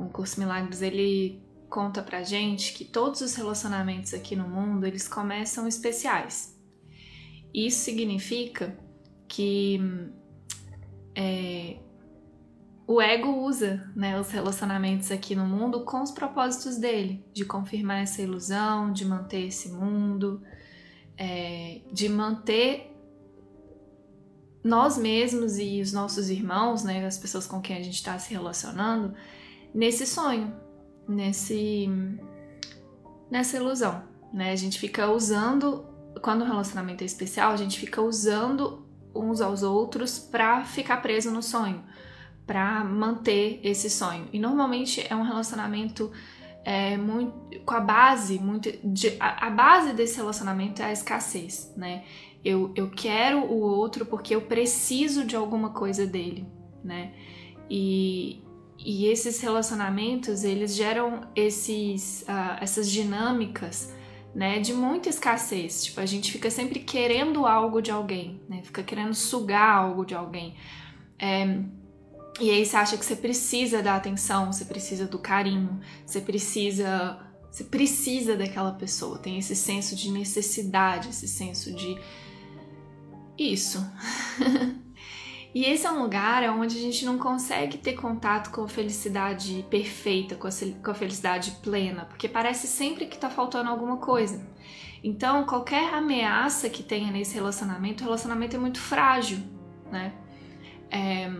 o Curso Milagres ele conta pra gente que todos os relacionamentos aqui no mundo eles começam especiais. Isso significa que é, o ego usa né, os relacionamentos aqui no mundo com os propósitos dele, de confirmar essa ilusão, de manter esse mundo, é, de manter nós mesmos e os nossos irmãos, né, as pessoas com quem a gente está se relacionando, nesse sonho, nesse nessa ilusão, né? A gente fica usando quando o relacionamento é especial, a gente fica usando uns aos outros para ficar preso no sonho, para manter esse sonho. E normalmente é um relacionamento é, muito, com a base muito de, a, a, base desse relacionamento é a escassez, né? Eu, eu quero o outro porque eu preciso de alguma coisa dele, né? E, e esses relacionamentos eles geram esses, uh, essas dinâmicas né, de muita escassez. Tipo, a gente fica sempre querendo algo de alguém, né? Fica querendo sugar algo de alguém. É, e aí você acha que você precisa da atenção, você precisa do carinho, você precisa, você precisa daquela pessoa. Tem esse senso de necessidade, esse senso de isso. E esse é um lugar onde a gente não consegue ter contato com a felicidade perfeita, com a felicidade plena, porque parece sempre que tá faltando alguma coisa. Então, qualquer ameaça que tenha nesse relacionamento, o relacionamento é muito frágil, né? É,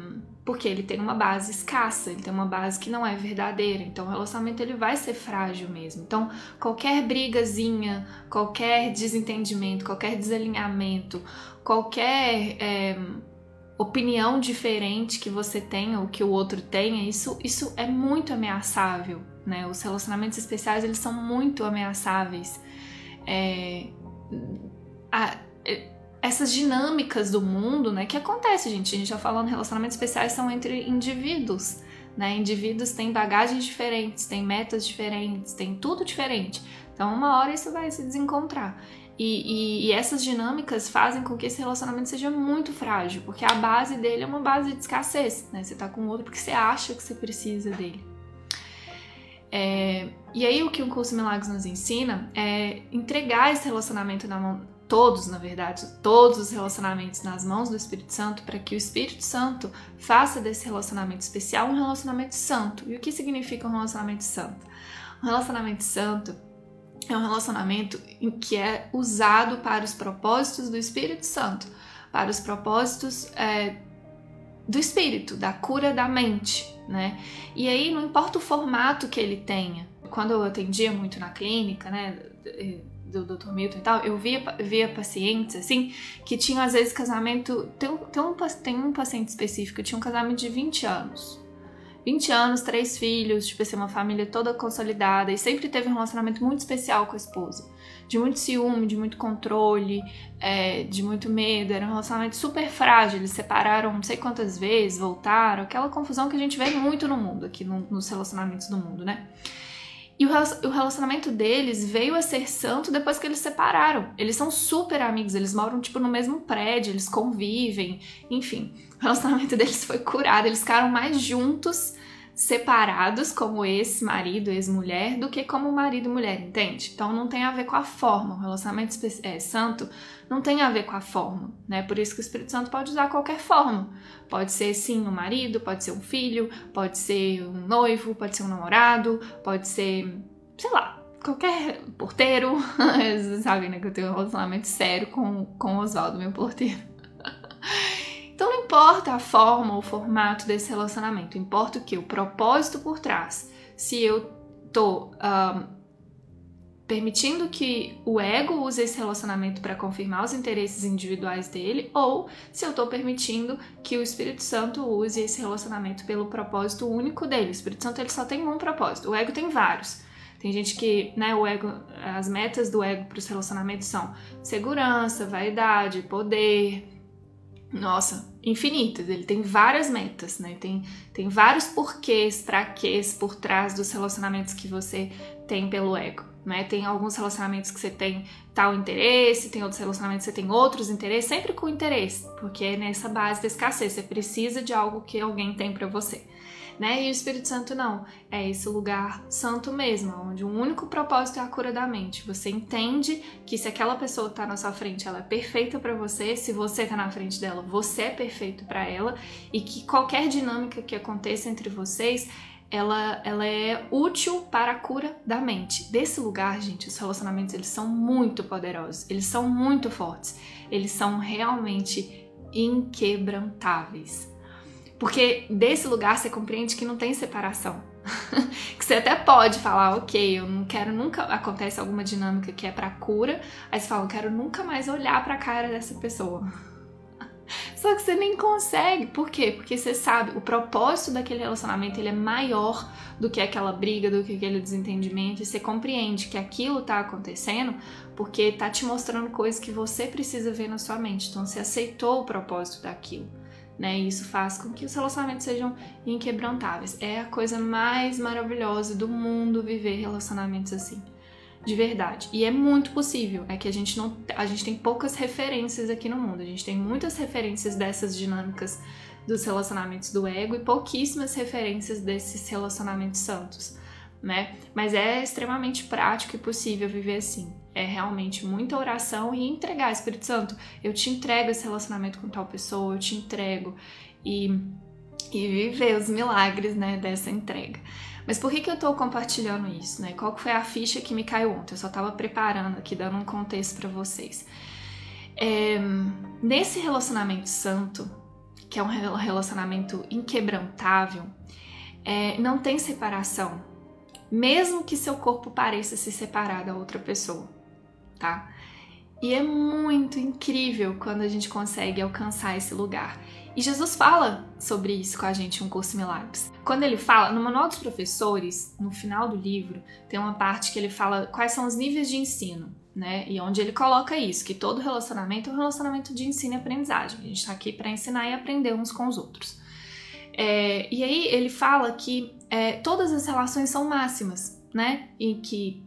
porque ele tem uma base escassa, ele tem uma base que não é verdadeira. Então, o relacionamento ele vai ser frágil mesmo. Então, qualquer brigazinha, qualquer desentendimento, qualquer desalinhamento, qualquer é, opinião diferente que você tenha ou que o outro tenha, isso, isso é muito ameaçável, né? Os relacionamentos especiais, eles são muito ameaçáveis. É, a, é, essas dinâmicas do mundo, né? Que acontece, gente. A gente já falando, relacionamentos especiais são entre indivíduos, né? Indivíduos têm bagagens diferentes, têm metas diferentes, têm tudo diferente. Então, uma hora isso vai se desencontrar. E, e, e, essas dinâmicas fazem com que esse relacionamento seja muito frágil, porque a base dele é uma base de escassez, né? Você tá com o outro porque você acha que você precisa dele. É, e aí o que o curso Milagres nos ensina é entregar esse relacionamento na mão, todos, na verdade, todos os relacionamentos nas mãos do Espírito Santo, para que o Espírito Santo faça desse relacionamento especial um relacionamento santo. E o que significa um relacionamento santo? Um relacionamento santo é um relacionamento em que é usado para os propósitos do Espírito Santo, para os propósitos é, do espírito, da cura da mente, né? E aí não importa o formato que ele tenha. Quando eu atendia muito na clínica, né, do Dr. Milton e tal, eu via, via pacientes assim que tinham às vezes casamento. Tem, tem, um, tem um paciente específico tinha um casamento de 20 anos. 20 anos, três filhos, tipo assim, uma família toda consolidada e sempre teve um relacionamento muito especial com a esposa. De muito ciúme, de muito controle, é, de muito medo. Era um relacionamento super frágil. Eles separaram não sei quantas vezes, voltaram. Aquela confusão que a gente vê muito no mundo, aqui no, nos relacionamentos do mundo, né? E o relacionamento deles veio a ser santo depois que eles separaram. Eles são super amigos, eles moram tipo no mesmo prédio, eles convivem, enfim. O relacionamento deles foi curado, eles ficaram mais juntos, separados, como ex-marido, ex-mulher, do que como marido e mulher, entende? Então não tem a ver com a forma. O relacionamento é, santo não tem a ver com a forma, né? Por isso que o Espírito Santo pode usar qualquer forma. Pode ser sim um marido, pode ser um filho, pode ser um noivo, pode ser um namorado, pode ser, sei lá, qualquer porteiro. Sabem, né, que eu tenho um relacionamento sério com, com o Oswaldo, meu porteiro. Importa a forma ou formato desse relacionamento, importa o que? O propósito por trás. Se eu tô um, permitindo que o ego use esse relacionamento para confirmar os interesses individuais dele, ou se eu estou permitindo que o Espírito Santo use esse relacionamento pelo propósito único dele. O Espírito Santo ele só tem um propósito, o ego tem vários. Tem gente que, né, o ego, as metas do ego para os relacionamentos são segurança, vaidade, poder, nossa, infinitas. Ele tem várias metas, né? Tem, tem vários porquês, quês por trás dos relacionamentos que você tem pelo ego. Né? Tem alguns relacionamentos que você tem tal interesse, tem outros relacionamentos que você tem outros interesses, sempre com interesse, porque é nessa base da escassez, você precisa de algo que alguém tem para você. Né? E o Espírito Santo não. É esse lugar santo mesmo, onde o único propósito é a cura da mente. Você entende que se aquela pessoa tá na sua frente, ela é perfeita para você, se você tá na frente dela, você é perfeito para ela e que qualquer dinâmica que aconteça entre vocês ela, ela é útil para a cura da mente. Desse lugar, gente, os relacionamentos eles são muito poderosos, eles são muito fortes, eles são realmente inquebrantáveis. Porque desse lugar você compreende que não tem separação. que você até pode falar, ok, eu não quero nunca. Acontece alguma dinâmica que é para cura, aí você fala, eu quero nunca mais olhar para a cara dessa pessoa. Só que você nem consegue. Por quê? Porque você sabe, o propósito daquele relacionamento ele é maior do que aquela briga, do que aquele desentendimento, e você compreende que aquilo tá acontecendo porque tá te mostrando coisas que você precisa ver na sua mente. Então você aceitou o propósito daquilo. Né? E isso faz com que os relacionamentos sejam inquebrantáveis. É a coisa mais maravilhosa do mundo viver relacionamentos assim de verdade. E é muito possível, é que a gente não a gente tem poucas referências aqui no mundo. A gente tem muitas referências dessas dinâmicas dos relacionamentos do ego e pouquíssimas referências desses relacionamentos santos, né? Mas é extremamente prático e possível viver assim. É realmente muita oração e entregar, Espírito Santo, eu te entrego esse relacionamento com tal pessoa, eu te entrego e e viver os milagres, né, dessa entrega. Mas por que, que eu estou compartilhando isso, né? Qual foi a ficha que me caiu ontem? Eu só estava preparando aqui, dando um contexto para vocês. É, nesse relacionamento santo, que é um relacionamento inquebrantável, é, não tem separação, mesmo que seu corpo pareça se separar da outra pessoa, tá? E é muito incrível quando a gente consegue alcançar esse lugar. E Jesus fala sobre isso com a gente em um curso Milagres. Quando ele fala, no Manual dos Professores, no final do livro, tem uma parte que ele fala quais são os níveis de ensino, né? E onde ele coloca isso, que todo relacionamento é um relacionamento de ensino e aprendizagem. A gente está aqui para ensinar e aprender uns com os outros. É, e aí ele fala que é, todas as relações são máximas, né? E que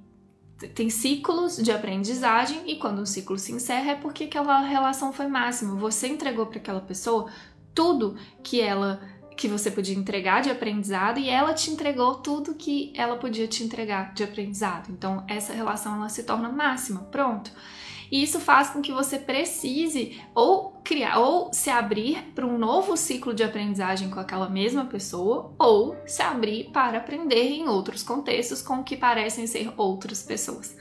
tem ciclos de aprendizagem e quando um ciclo se encerra é porque aquela relação foi máxima. Você entregou para aquela pessoa tudo que ela que você podia entregar de aprendizado e ela te entregou tudo que ela podia te entregar de aprendizado. Então essa relação ela se torna máxima, pronto. E isso faz com que você precise ou criar ou se abrir para um novo ciclo de aprendizagem com aquela mesma pessoa ou se abrir para aprender em outros contextos com que parecem ser outras pessoas,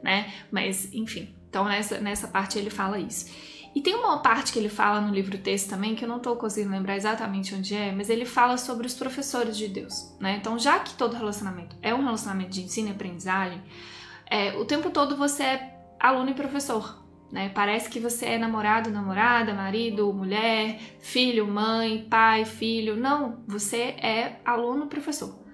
né? Mas enfim, então nessa nessa parte ele fala isso. E tem uma parte que ele fala no livro texto também, que eu não estou conseguindo lembrar exatamente onde é, mas ele fala sobre os professores de Deus, né? Então, já que todo relacionamento é um relacionamento de ensino e aprendizagem, é, o tempo todo você é aluno e professor, né? Parece que você é namorado, namorada, marido, mulher, filho, mãe, pai, filho. Não, você é aluno, professor.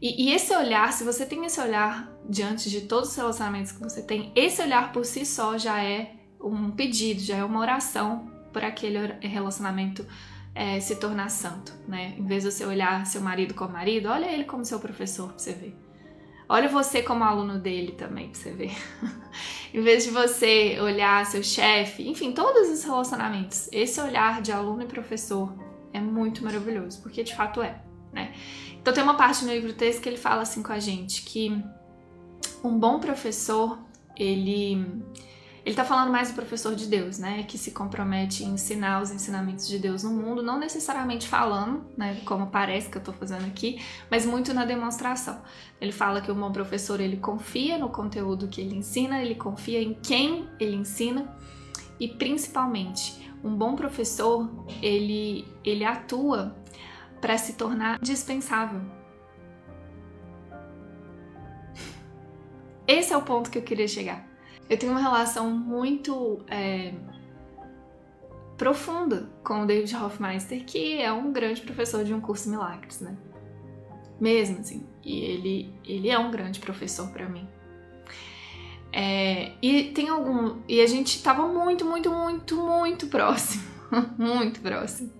E, e, esse olhar, se você tem esse olhar diante de todos os relacionamentos que você tem, esse olhar por si só já é um pedido, já é uma oração por aquele relacionamento é, se tornar santo, né? Em vez de você olhar seu marido como marido, olha ele como seu professor pra você ver. Olha você como aluno dele também pra você ver. em vez de você olhar seu chefe, enfim, todos os relacionamentos, esse olhar de aluno e professor é muito maravilhoso, porque de fato é, né? Então tem uma parte no livro texto que ele fala assim com a gente que um bom professor, ele ele está falando mais do professor de Deus, né, que se compromete em ensinar os ensinamentos de Deus no mundo, não necessariamente falando, né, como parece que eu estou fazendo aqui, mas muito na demonstração. Ele fala que o bom professor ele confia no conteúdo que ele ensina, ele confia em quem ele ensina e principalmente um bom professor ele ele atua para se tornar dispensável. Esse é o ponto que eu queria chegar. Eu tenho uma relação muito é, profunda com o David Hoffmeister, que é um grande professor de um curso Milagres, né? Mesmo assim. E ele, ele é um grande professor para mim. É, e tem algum. E a gente tava muito, muito, muito, muito próximo. muito próximo.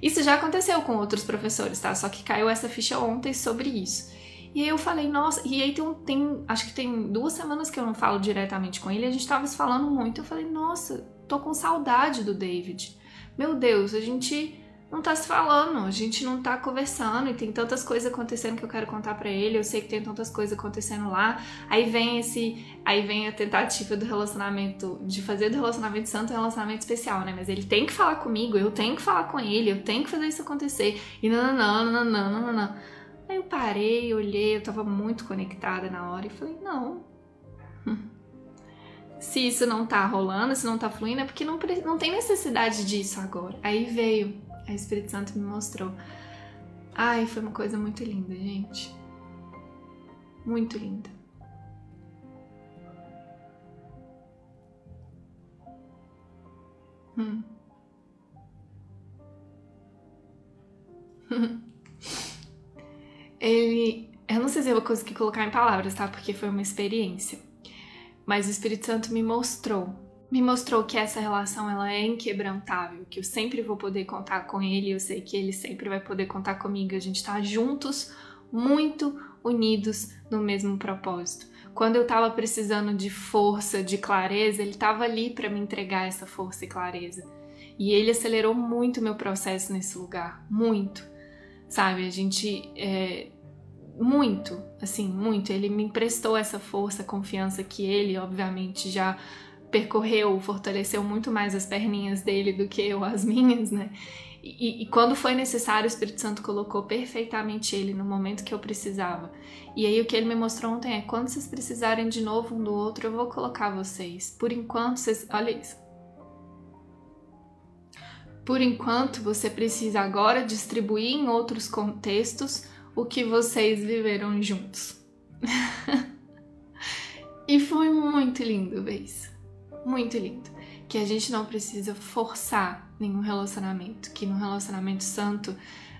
Isso já aconteceu com outros professores, tá? Só que caiu essa ficha ontem sobre isso. E aí eu falei, nossa, e aí tem, tem, acho que tem duas semanas que eu não falo diretamente com ele, a gente tava se falando muito. Eu falei, nossa, tô com saudade do David. Meu Deus, a gente não tá se falando, a gente não tá conversando e tem tantas coisas acontecendo que eu quero contar para ele, eu sei que tem tantas coisas acontecendo lá. Aí vem esse, aí vem a tentativa do relacionamento, de fazer do relacionamento santo um relacionamento especial, né? Mas ele tem que falar comigo, eu tenho que falar com ele, eu tenho que fazer isso acontecer. E não, não, não, não, não, não, não. Aí eu parei, olhei, eu tava muito conectada na hora e falei, não. Se isso não tá rolando, se não tá fluindo, é porque não, não tem necessidade disso agora. Aí veio o Espírito Santo me mostrou. Ai, foi uma coisa muito linda, gente. Muito linda. Hum. Ele. Eu não sei se eu vou conseguir colocar em palavras, tá? Porque foi uma experiência. Mas o Espírito Santo me mostrou me mostrou que essa relação ela é inquebrantável, que eu sempre vou poder contar com ele, eu sei que ele sempre vai poder contar comigo, a gente tá juntos, muito unidos no mesmo propósito. Quando eu tava precisando de força, de clareza, ele tava ali para me entregar essa força e clareza. E ele acelerou muito meu processo nesse lugar, muito. Sabe, a gente é, muito, assim, muito. Ele me emprestou essa força, confiança que ele, obviamente, já percorreu, fortaleceu muito mais as perninhas dele do que eu as minhas, né? E, e, quando foi necessário, o Espírito Santo colocou perfeitamente ele no momento que eu precisava. E aí o que ele me mostrou ontem é: quando vocês precisarem de novo um do outro, eu vou colocar vocês. Por enquanto, vocês. Olha isso. Por enquanto, você precisa agora distribuir em outros contextos o que vocês viveram juntos. e foi muito lindo ver isso muito lindo. Que a gente não precisa forçar nenhum relacionamento, que no relacionamento santo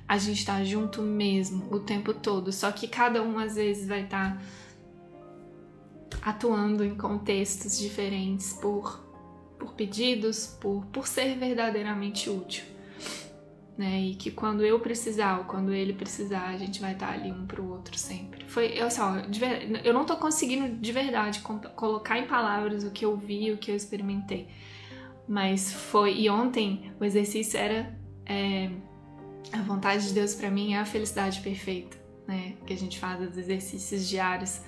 a gente tá junto mesmo o tempo todo, só que cada um às vezes vai estar tá atuando em contextos diferentes por, por pedidos, por, por ser verdadeiramente útil né? E que quando eu precisar ou quando ele precisar, a gente vai estar ali um pro outro sempre. Foi, eu, assim, ó, eu não tô conseguindo de verdade colocar em palavras o que eu vi, o que eu experimentei. Mas foi. E ontem o exercício era. É, a vontade de Deus para mim é a felicidade perfeita, né? Que a gente faz os exercícios diários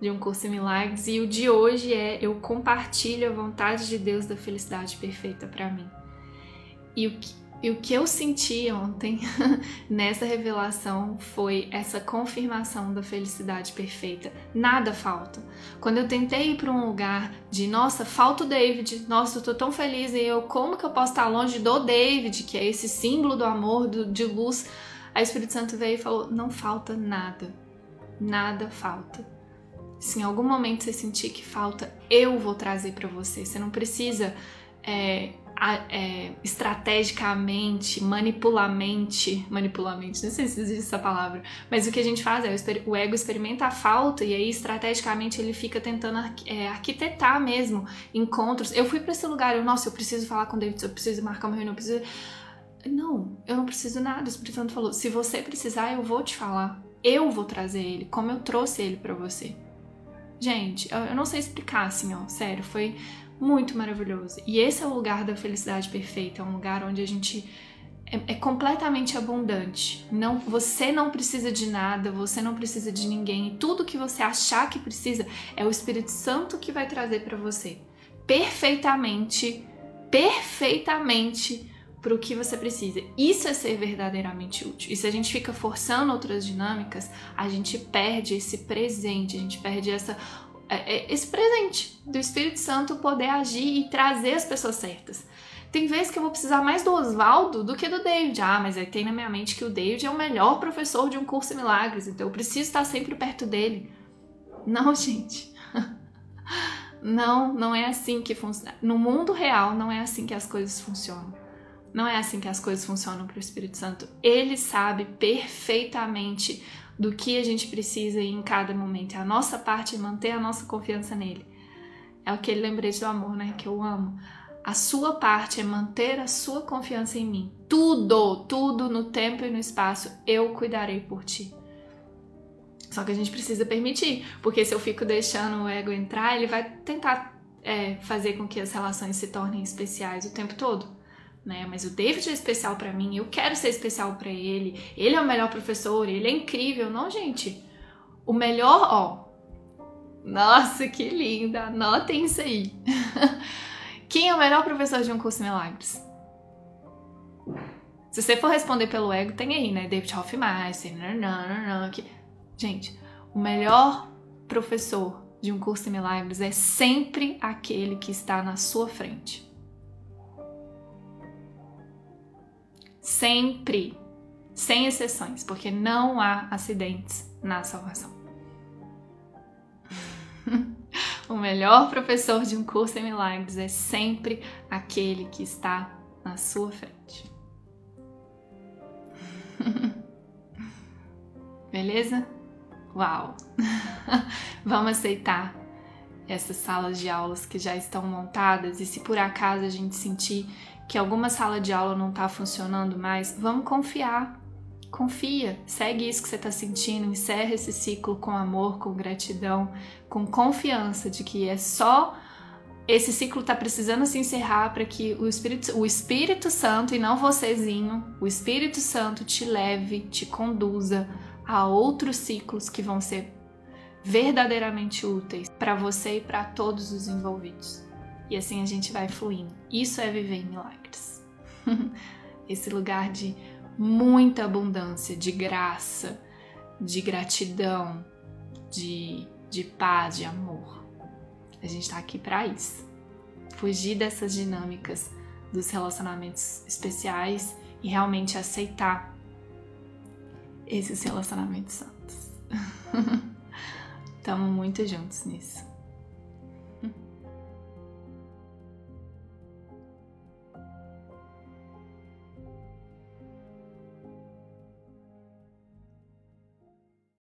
de um curso em milagres. E o de hoje é eu compartilho a vontade de Deus da felicidade perfeita para mim. E o que, e o que eu senti ontem nessa revelação foi essa confirmação da felicidade perfeita. Nada falta. Quando eu tentei ir para um lugar de, nossa, falta o David, nossa, eu tô tão feliz e eu, como que eu posso estar longe do David, que é esse símbolo do amor, do, de luz? A Espírito Santo veio e falou: não falta nada. Nada falta. Se em algum momento você sentir que falta, eu vou trazer para você. Você não precisa. É, é, estrategicamente, manipulamente, manipulamente, não sei se existe essa palavra, mas o que a gente faz é o ego experimenta a falta e aí estrategicamente ele fica tentando é, arquitetar mesmo encontros. Eu fui para esse lugar, eu, nossa, eu preciso falar com o David, eu preciso marcar uma reunião, eu preciso. Não, eu não preciso nada. O Espírito Santo falou: se você precisar, eu vou te falar. Eu vou trazer ele, como eu trouxe ele para você. Gente, eu não sei explicar assim, ó, sério, foi muito maravilhoso. E esse é o lugar da felicidade perfeita, é um lugar onde a gente é, é, completamente abundante. Não, você não precisa de nada, você não precisa de ninguém. Tudo que você achar que precisa é o Espírito Santo que vai trazer para você. Perfeitamente, perfeitamente para o que você precisa. Isso é ser verdadeiramente útil. E se a gente fica forçando outras dinâmicas, a gente perde esse presente, a gente perde essa é, é esse presente do Espírito Santo poder agir e trazer as pessoas certas. Tem vezes que eu vou precisar mais do Oswaldo do que do David. Ah, mas aí tem na minha mente que o David é o melhor professor de um curso de milagres, então eu preciso estar sempre perto dele. Não, gente. Não, não é assim que funciona. No mundo real, não é assim que as coisas funcionam. Não é assim que as coisas funcionam para o Espírito Santo. Ele sabe perfeitamente do que a gente precisa em cada momento. É a nossa parte é manter a nossa confiança nele. É aquele lembrete do amor, né? Que eu amo. A sua parte é manter a sua confiança em mim. Tudo, tudo no tempo e no espaço, eu cuidarei por ti. Só que a gente precisa permitir, porque se eu fico deixando o ego entrar, ele vai tentar é, fazer com que as relações se tornem especiais o tempo todo né? Mas o David é especial para mim, eu quero ser especial para ele. Ele é o melhor professor, ele é incrível. Não, gente. O melhor, ó. Nossa, que linda. Anotem isso aí. Quem é o melhor professor de um curso milagres? Se você for responder pelo ego, tem aí, né? David Hoffmeister, nananana, que... Gente, o melhor professor de um curso de milagres é sempre aquele que está na sua frente. Sempre. Sem exceções, porque não há acidentes na salvação. o melhor professor de um curso em milagres é sempre aquele que está na sua frente. Beleza? Uau! Vamos aceitar essas salas de aulas que já estão montadas e se por acaso a gente sentir que alguma sala de aula não está funcionando mais, vamos confiar. Confia, segue isso que você está sentindo, encerra esse ciclo com amor, com gratidão, com confiança de que é só esse ciclo está precisando se encerrar para que o Espírito, o Espírito Santo e não vocêzinho, o Espírito Santo te leve, te conduza a outros ciclos que vão ser verdadeiramente úteis para você e para todos os envolvidos. E assim a gente vai fluindo. Isso é viver em milagres. Esse lugar de muita abundância, de graça, de gratidão, de, de paz, de amor. A gente está aqui para isso. Fugir dessas dinâmicas dos relacionamentos especiais e realmente aceitar esses relacionamentos santos. Estamos muito juntos nisso.